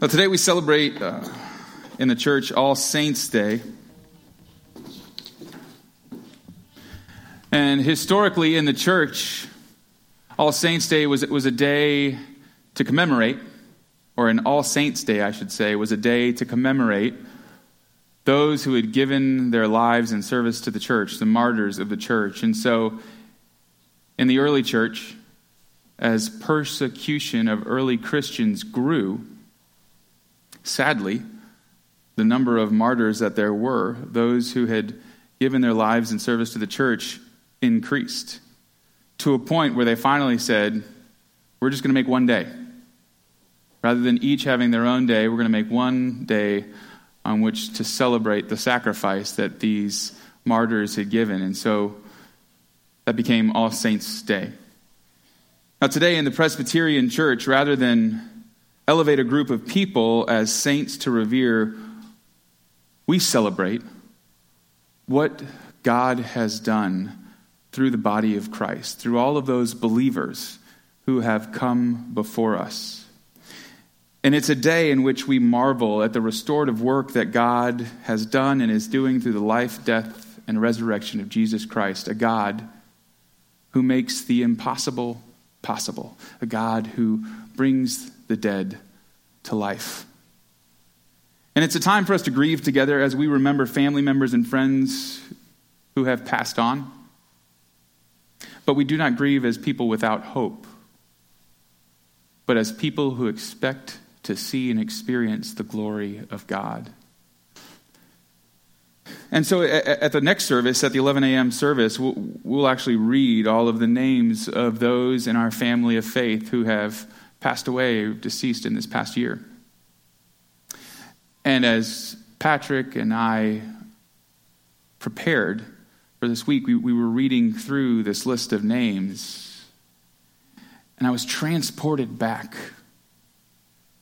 Today we celebrate uh, in the church All Saints' Day. And historically in the church, All Saints' Day was, was a day to commemorate, or an All Saints' Day, I should say, was a day to commemorate those who had given their lives in service to the church, the martyrs of the church. And so in the early church, as persecution of early Christians grew, Sadly, the number of martyrs that there were, those who had given their lives in service to the church, increased to a point where they finally said, We're just going to make one day. Rather than each having their own day, we're going to make one day on which to celebrate the sacrifice that these martyrs had given. And so that became All Saints' Day. Now, today in the Presbyterian Church, rather than elevate a group of people as saints to revere, we celebrate what God has done through the body of Christ, through all of those believers who have come before us. And it's a day in which we marvel at the restorative work that God has done and is doing through the life, death, and resurrection of Jesus Christ, a God who makes the impossible possible, a God who brings the dead to life. And it's a time for us to grieve together as we remember family members and friends who have passed on. But we do not grieve as people without hope, but as people who expect to see and experience the glory of God. And so at the next service, at the 11 a.m. service, we'll, actually read all of the names of those in our family of faith who have passed away or deceased in this past year. And as Patrick and I prepared for this week, we, we were reading through this list of names, and I was transported back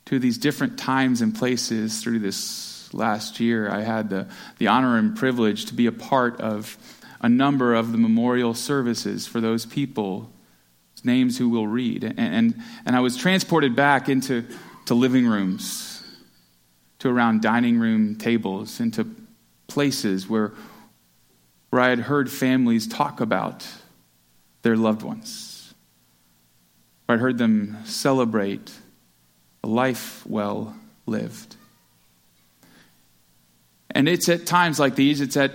to these different times and places through this last year. I had the, the honor and privilege to be a part of a number of the memorial services for those people names who will read. And, and, and I was transported back into to living rooms, to around dining room tables, into places where, where I had heard families talk about their loved ones. Where I'd heard them celebrate a life well lived. And it's at times like these, it's at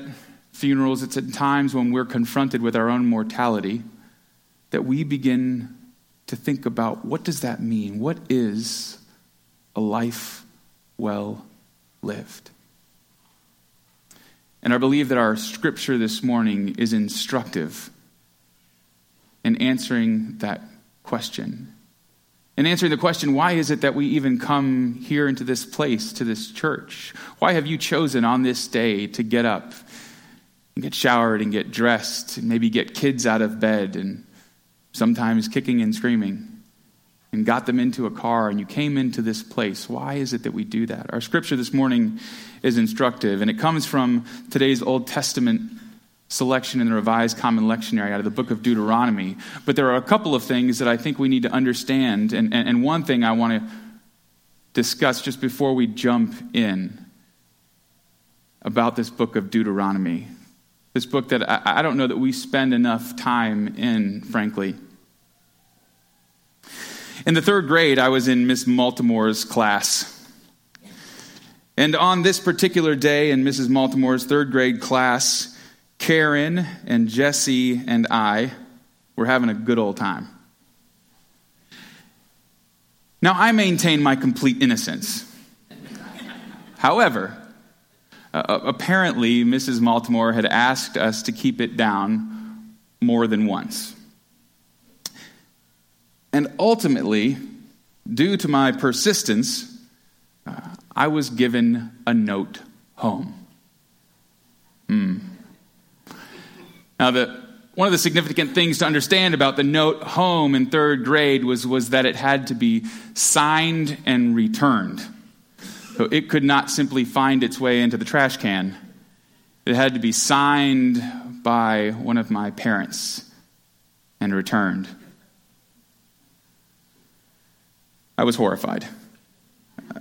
funerals, it's at times when we're confronted with our own mortality that we begin to think about what does that mean? What is a life well lived? And I believe that our scripture this morning is instructive in answering that question. In answering the question, why is it that we even come here into this place, to this church? Why have you chosen on this day to get up and get showered and get dressed and maybe get kids out of bed and sometimes kicking and screaming, and got them into a car, and you came into this place. Why is it that we do that? Our scripture this morning is instructive, and it comes from today's Old Testament selection in the Revised Common Lectionary out of the book of Deuteronomy. But there are a couple of things that I think we need to understand, and, and, and one thing I want to discuss just before we jump in about this book of Deuteronomy. This book that I, I don't know that we spend enough time in, frankly. In the third grade, I was in Miss Maltimore's class. And on this particular day in Mrs. Maltimore's third grade class, Karen and Jesse and I were having a good old time. Now, I maintain my complete innocence. However, uh, apparently, Mrs. Maltimore had asked us to keep it down more than once. And ultimately, due to my persistence, uh, I was given a note home. Hmm. Now, the, one of the significant things to understand about the note home in third grade was, was that it had to be signed and returned. So it could not simply find its way into the trash can. It had to be signed by one of my parents and returned. I was horrified.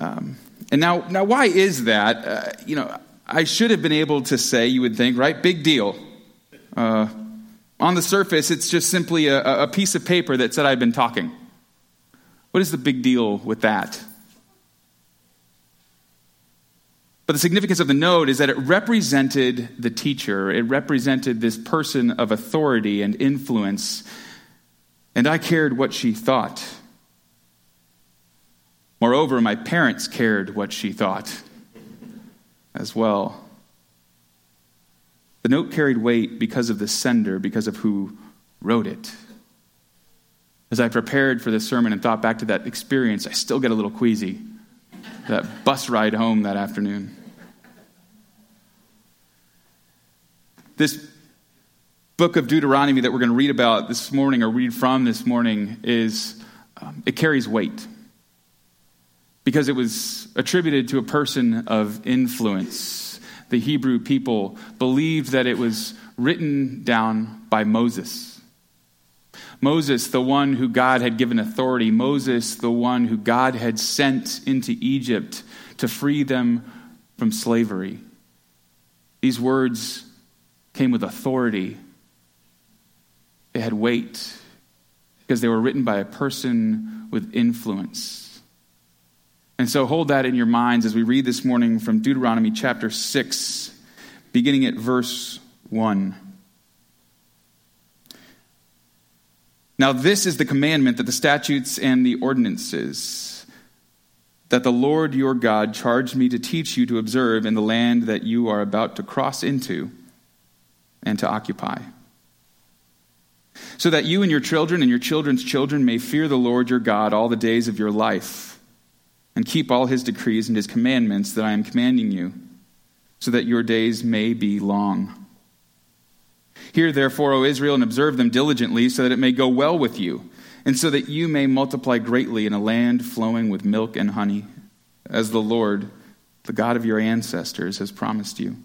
Um, and now, now, why is that? Uh, you know, I should have been able to say, you would think, right? Big deal. Uh, on the surface, it's just simply a, a piece of paper that said I'd been talking. What is the big deal with that? But the significance of the note is that it represented the teacher, it represented this person of authority and influence, and I cared what she thought. Moreover, my parents cared what she thought as well. The note carried weight because of the sender, because of who wrote it. As I prepared for this sermon and thought back to that experience, I still get a little queasy. That bus ride home that afternoon. This book of Deuteronomy that we're going to read about this morning or read from this morning is um, it carries weight because it was attributed to a person of influence. The Hebrew people believed that it was written down by Moses. Moses, the one who God had given authority, Moses, the one who God had sent into Egypt to free them from slavery. These words came with authority. They had weight because they were written by a person with influence. And so hold that in your minds as we read this morning from Deuteronomy chapter 6, beginning at verse 1. Now, this is the commandment that the statutes and the ordinances that the Lord your God charged me to teach you to observe in the land that you are about to cross into and to occupy. So that you and your children and your children's children may fear the Lord your God all the days of your life, and keep all his decrees and his commandments that I am commanding you, so that your days may be long. Hear therefore, O Israel, and observe them diligently, so that it may go well with you, and so that you may multiply greatly in a land flowing with milk and honey, as the Lord, the God of your ancestors, has promised you.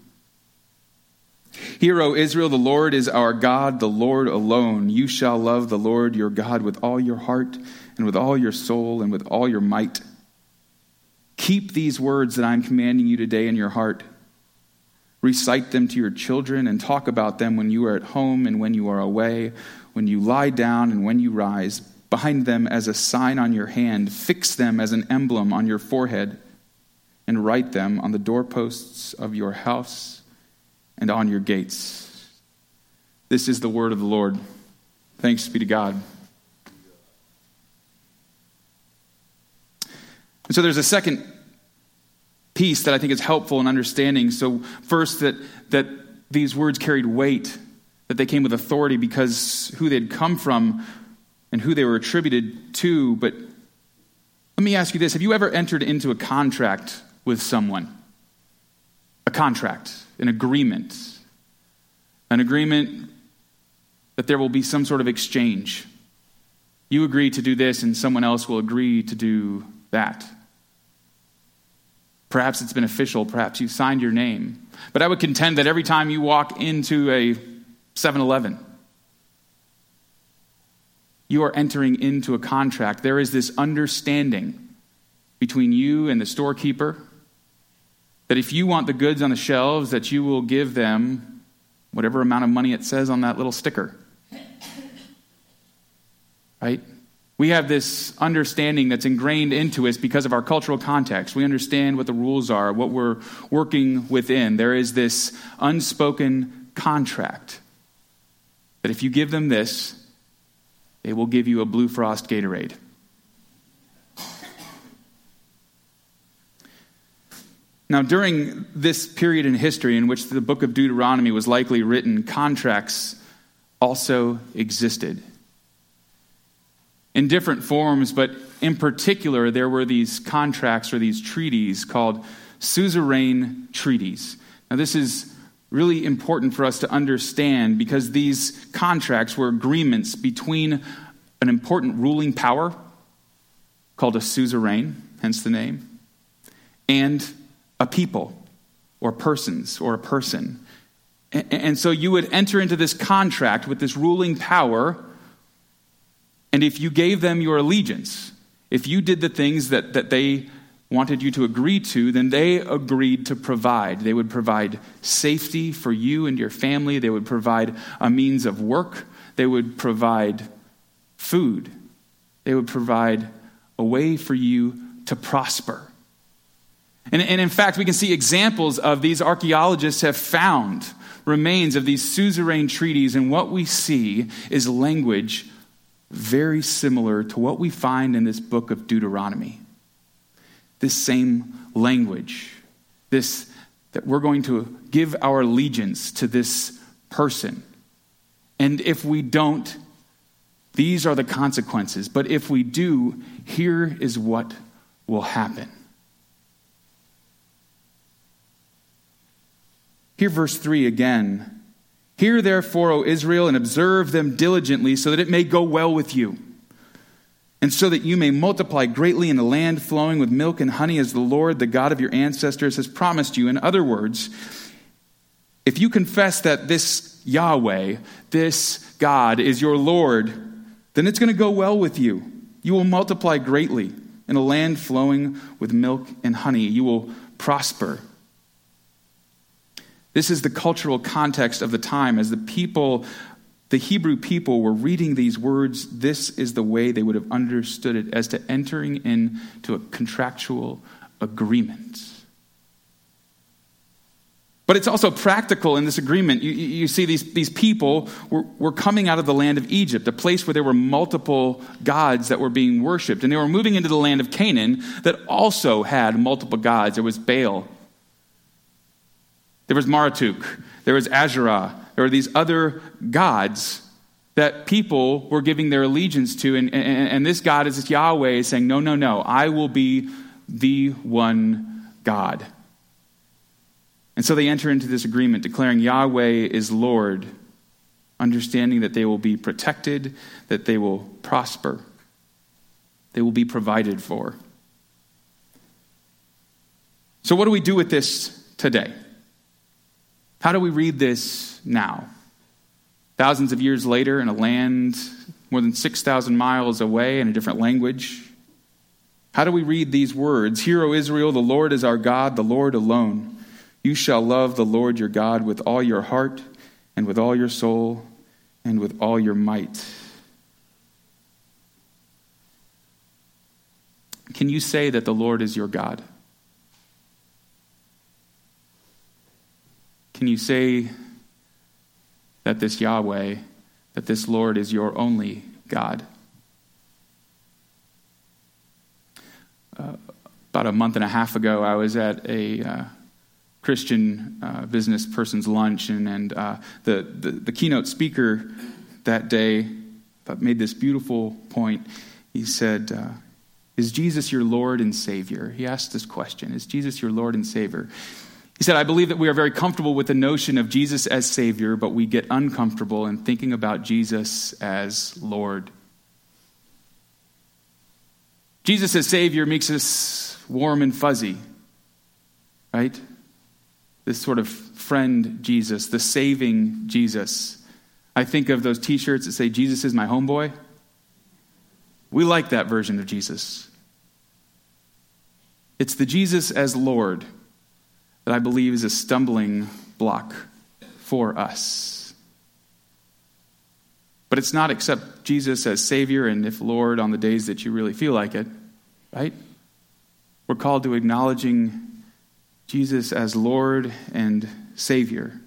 Hear, O Israel, the Lord is our God, the Lord alone. You shall love the Lord your God with all your heart, and with all your soul, and with all your might. Keep these words that I'm commanding you today in your heart. Recite them to your children, and talk about them when you are at home and when you are away, when you lie down and when you rise. Bind them as a sign on your hand, fix them as an emblem on your forehead, and write them on the doorposts of your house and on your gates. This is the word of the Lord. Thanks be to God. And so there's a second piece that I think is helpful in understanding. So, first, that, that these words carried weight, that they came with authority because who they'd come from and who they were attributed to. But let me ask you this Have you ever entered into a contract with someone? A contract an agreement, an agreement that there will be some sort of exchange. You agree to do this, and someone else will agree to do that. Perhaps it's been official, perhaps you've signed your name. But I would contend that every time you walk into a 7 Eleven, you are entering into a contract. There is this understanding between you and the storekeeper that if you want the goods on the shelves, that you will give them whatever amount of money it says on that little sticker. Right? We have this understanding that's ingrained into us because of our cultural context. We understand what the rules are, what we're working within. There is this unspoken contract that if you give them this, they will give you a Blue Frost Gatorade. Now, during this period in history in which the book of Deuteronomy was likely written, contracts also existed. In different forms, but in particular, there were these contracts or these treaties called suzerain treaties. Now, this is really important for us to understand because these contracts were agreements between an important ruling power called a suzerain, hence the name, and a people or persons or a person. And so you would enter into this contract with this ruling power, and if you gave them your allegiance, if you did the things that, that they wanted you to agree to, then they agreed to provide. They would provide safety for you and your family, they would provide a means of work, they would provide food, they would provide a way for you to prosper. And, and in fact, we can see examples of these archaeologists have found remains of these suzerain treaties, and what we see is language very similar to what we find in this book of Deuteronomy this same language. This that we're going to give our allegiance to this person. And if we don't, these are the consequences. But if we do, here is what will happen. Hear verse 3 again. Hear therefore, O Israel, and observe them diligently, so that it may go well with you and so that you may multiply greatly in a land flowing with milk and honey, as the Lord, the God of your ancestors, has promised you. In other words, if you confess that this Yahweh, this God, is your Lord, then it's going to go well with you. You will multiply greatly in a land flowing with milk and honey. You will prosper. This is the cultural context of the time as the people the Hebrew people were reading these words, this is the way they would have understood it as to entering into a contractual agreement. But it's also practical in this agreement. You, you see, these, these people were, were coming out of the land of Egypt, a place where there were multiple gods that were being worshiped. And they were moving into the land of Canaan that also had multiple gods. There was Baal, there was Marduk, there was Asherah, there were these other gods that people were giving their allegiance to. And, and, and this God is this Yahweh saying, No, no, no, I will be the one God. And so they enter into this agreement declaring Yahweh is Lord, understanding that they will be protected, that they will prosper, they will be provided for. So, what do we do with this today? How do we read this now? Thousands of years later, in a land more than 6,000 miles away in a different language. How do we read these words? Hear, O Israel, the Lord is our God, the Lord alone. You shall love the Lord your God with all your heart, and with all your soul, and with all your might. Can you say that the Lord is your God? Can you say that this Yahweh, that this Lord is your only God? Uh, about a month and a half ago, I was at a uh, Christian uh, business person's lunch, and, and uh, the, the, the, keynote speaker that day made this beautiful point. He said, uh, Is Jesus your Lord and Savior? He asked this question Is Jesus your Lord and Savior? He said, I believe that we are very comfortable with the notion of Jesus as Savior, but we get uncomfortable in thinking about Jesus as Lord. Jesus as Savior makes us warm and fuzzy, right? This sort of friend Jesus, the saving Jesus. I think of those t shirts that say, Jesus is my homeboy. We like that version of Jesus. It's the Jesus as Lord that I believe is a stumbling block for us. But it's not accept Jesus as Savior and if Lord on the days that you really feel like it, right? We're called to acknowledging Jesus as Lord and Savior.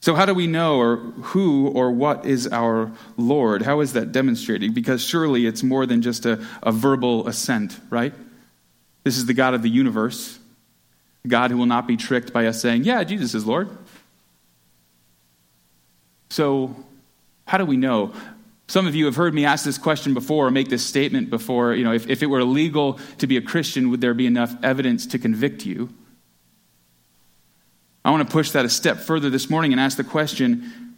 So, how do we know or who or what is our Lord? How is that demonstrated? Because surely it's more than just a, a verbal assent, right? This is the God of the universe, God who will not be tricked by us saying, Yeah, Jesus is Lord. So, how do we know? Some of you have heard me ask this question before or make this statement before. You know, if, if it were illegal to be a Christian, would there be enough evidence to convict you? I want to push that a step further this morning and ask the question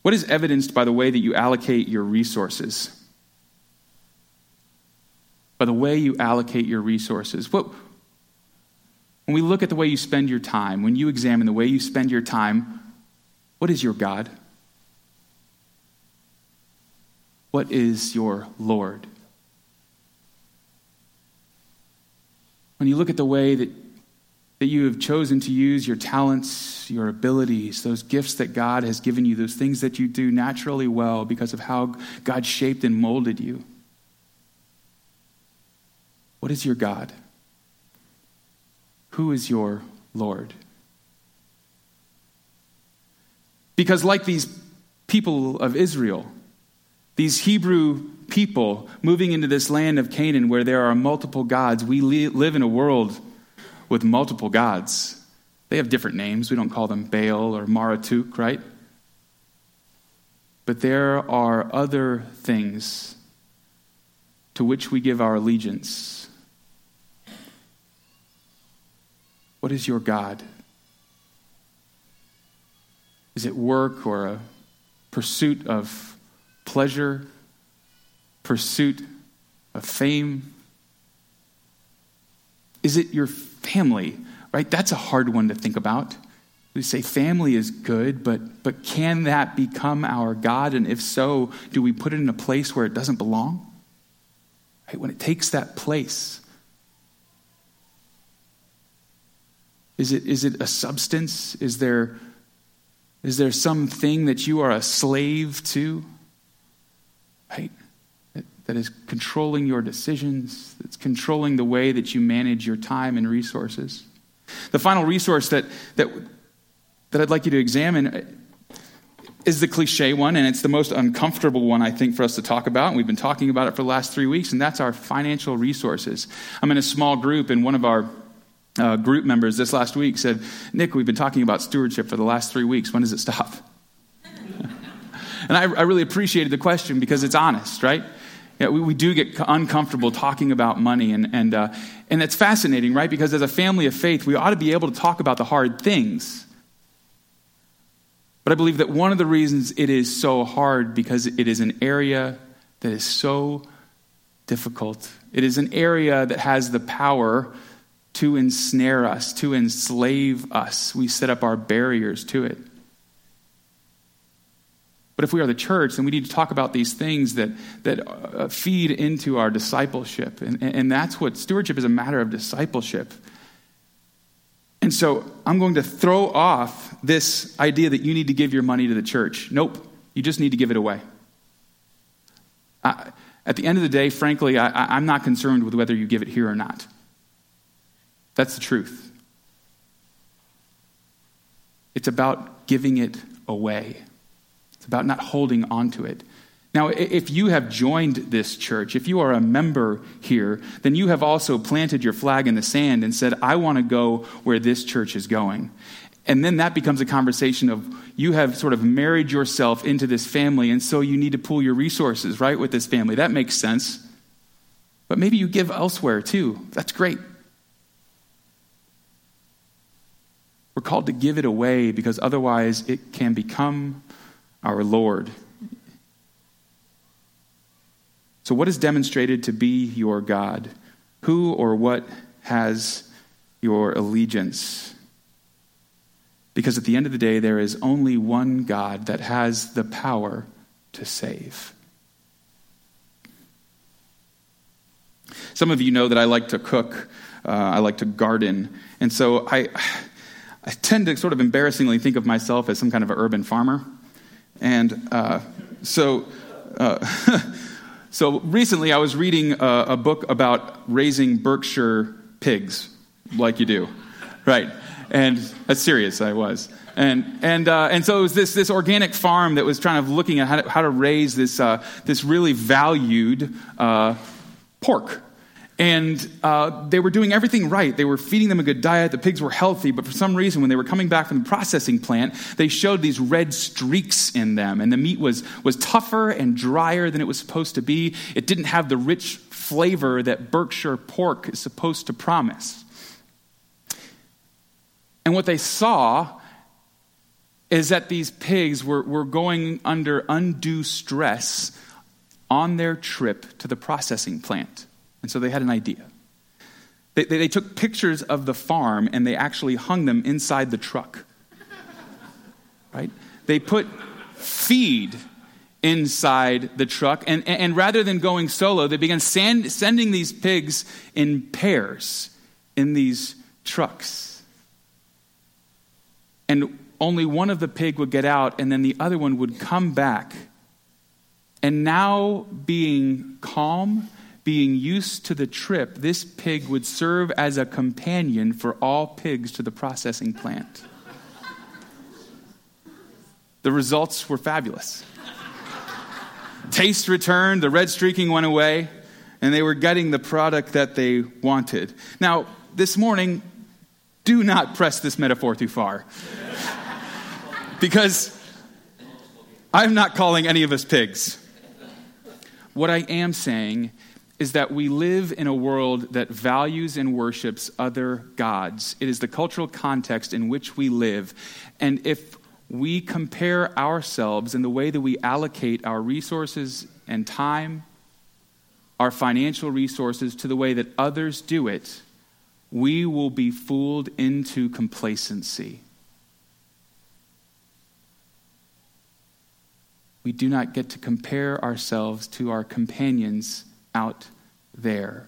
what is evidenced by the way that you allocate your resources? by the way you allocate your resources. What, when we look at the way you spend your time, when you examine the way you spend your time, what is your God? What is your Lord? When you look at the way that, that you have chosen to use your talents, your abilities, those gifts that God has given you, those things that you do naturally well because of how God shaped and molded you, what is your God? Who is your Lord? Because, like these people of Israel, these Hebrew people moving into this land of Canaan where there are multiple gods, we live in a world with multiple gods. They have different names. We don't call them Baal or Maratuk, right? But there are other things to which we give our allegiance. What is your God? Is it work or a pursuit of pleasure, pursuit of fame? Is it your family? Right? That's a hard one to think about. We say family is good, but, but can that become our God? And if so, do we put it in a place where it doesn't belong? Right? When it takes that place, is it, is it a substance? Is there is there something that you are a slave to? Right? That, that is controlling your decisions, that's controlling the way that you manage your time and resources. The final resource that, that, that I'd like you to examine uh, is the cliche one, and it's the most uncomfortable one, I think, for us to talk about. And we've been talking about it for the last three weeks, and that's our financial resources. I'm in a small group, and one of our uh, group members this last week said, Nick, we've been talking about stewardship for the last three weeks. When does it stop? and I, I, really appreciated the question because it's honest, right? Yeah, we, we do get uncomfortable talking about money, and, and, uh, and it's fascinating, right? Because as a family of faith, we ought to be able to talk about the hard things. But I believe that one of the reasons it is so hard because it is an area that is so difficult. It is an area that has the power to ensnare us, to enslave us. We set up our barriers to it. But if we are the church, then we need to talk about these things that, that uh, feed into our discipleship. And, and that's what stewardship is a matter of discipleship. And so I'm going to throw off this idea that you need to give your money to the church. Nope, you just need to give it away. I, at the end of the day, frankly, I, I'm not concerned with whether you give it here or not. That's the truth. It's about giving it away, it's about not holding on to it. Now, if you have joined this church, if you are a member here, then you have also planted your flag in the sand and said, I want to go where this church is going. And then that becomes a conversation of you have sort of married yourself into this family, and so you need to pool your resources, right, with this family. That makes sense. But maybe you give elsewhere too. That's great. We're called to give it away because otherwise it can become our Lord. So, what is demonstrated to be your God? Who or what has your allegiance? Because at the end of the day, there is only one God that has the power to save. Some of you know that I like to cook, uh, I like to garden. And so I. I tend to sort of embarrassingly think of myself as some kind of an urban farmer. And uh, so, uh, so recently I was reading a, a, book about raising Berkshire pigs, like you do, right? And that's serious, I was. And, and, uh, and so it was this, this organic farm that was trying of looking at how to, how to raise this, uh, this really valued uh, pork and uh, they were doing everything right. They were feeding them a good diet. The pigs were healthy, but for some reason, when they were coming back from the processing plant, they showed these red streaks in them, and the meat was, was tougher and drier than it was supposed to be. It didn't have the rich flavor that Berkshire pork is supposed to promise. And what they saw is that these pigs were, were going under undue stress on their trip to the processing plant. And so they had an idea. They, they, they, took pictures of the farm and they actually hung them inside the truck. Right? They put feed inside the truck, and, and rather than going solo, they began sand, sending these pigs in pairs in these trucks. And only one of the pig would get out, and then the other one would come back. And now, being calm, being used to the trip, this pig would serve as a companion for all pigs to the processing plant. The results were fabulous. Taste returned, the red streaking went away, and they were getting the product that they wanted. Now, this morning, do not press this metaphor too far. because I'm not calling any of us pigs. What I am saying is that we live in a world that values and worships other gods. It is the cultural context in which we live. And if we compare ourselves in the way that we allocate our resources and time, our financial resources, to the way that others do it, we will be fooled into complacency. We do not get to compare ourselves to our companions out there.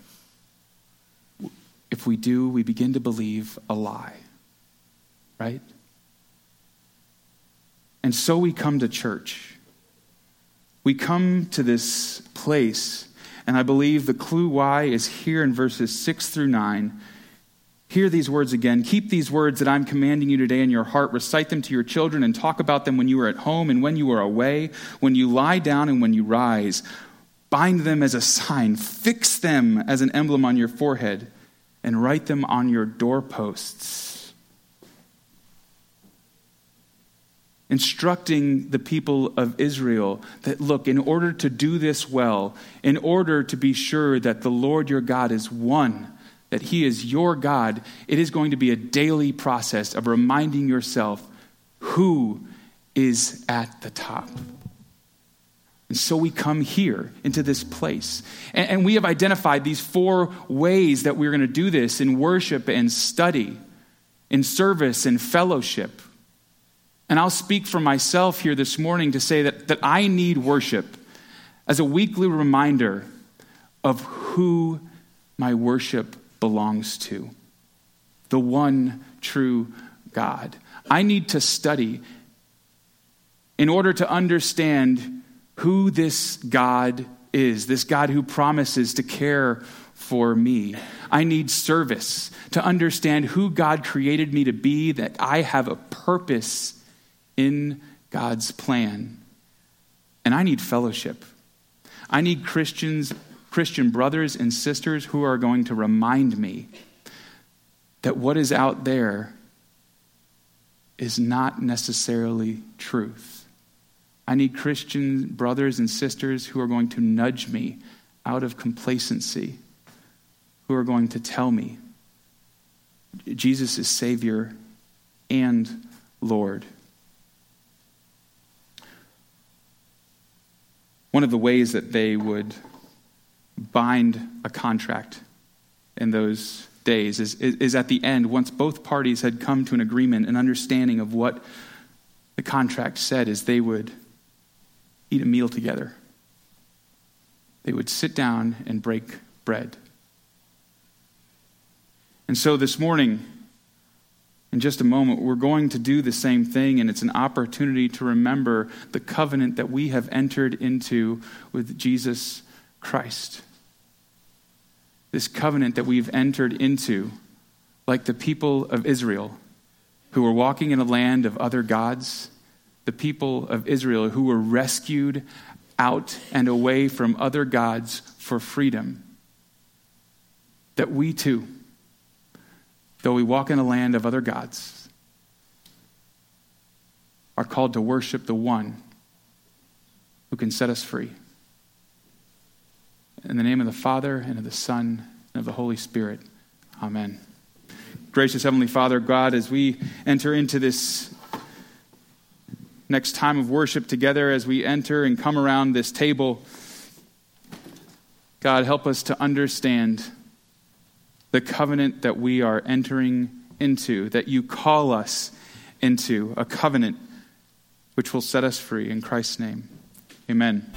If we do, we begin to believe a lie, right? And so we come to church. We come to this place, and I believe the clue why is here in verses 6 through 9. Hear these words again. Keep these words that I'm commanding you today in your heart. Recite them to your children and talk about them when you are at home and when you are away, when you lie down and when you rise. Bind them as a sign, fix them as an emblem on your forehead, and write them on your doorposts. instructing the people of Israel that, look, in order to do this well, in order to be sure that the Lord your God is one, that he is your God, it is going to be a daily process of reminding yourself who is at the top. And so we come here into this place. And, and we have identified these four ways that we're going to do this in worship and study, in service and fellowship. And I'll speak for myself here this morning to say that, that I need worship as a weekly reminder of who my worship belongs to the one true God. I need to study in order to understand who this God is, this God who promises to care for me. I need service to understand who God created me to be, that I have a purpose in God's plan. And I need fellowship. I need Christians, Christian brothers and sisters who are going to remind me that what is out there is not necessarily truth. I need Christian brothers and sisters who are going to nudge me out of complacency, who are going to tell me Jesus is Savior and Lord. One of the ways that they would bind a contract in those days is, is, is, at the end, once both parties had come to an agreement, an understanding of what the contract said, is they would eat a meal together. They would sit down and break bread. And so this morning, in just a moment, we're going to do the same thing, and it's an opportunity to remember the covenant that we have entered into with Jesus Christ. This covenant that we've entered into, like the people of Israel who were walking in a land of other gods, the people of Israel who were rescued out and away from other gods for freedom. That we too, though we walk in a land of other gods, are called to worship the one who can set us free. In the name of the Father, and of the Son, and of the Holy Spirit. Amen. Gracious Heavenly Father, God, as we enter into this next time of worship together, as we enter and come around this table, God, help us to understand the covenant that we are entering into, that you call us into, a covenant which will set us free. In Christ's name, amen.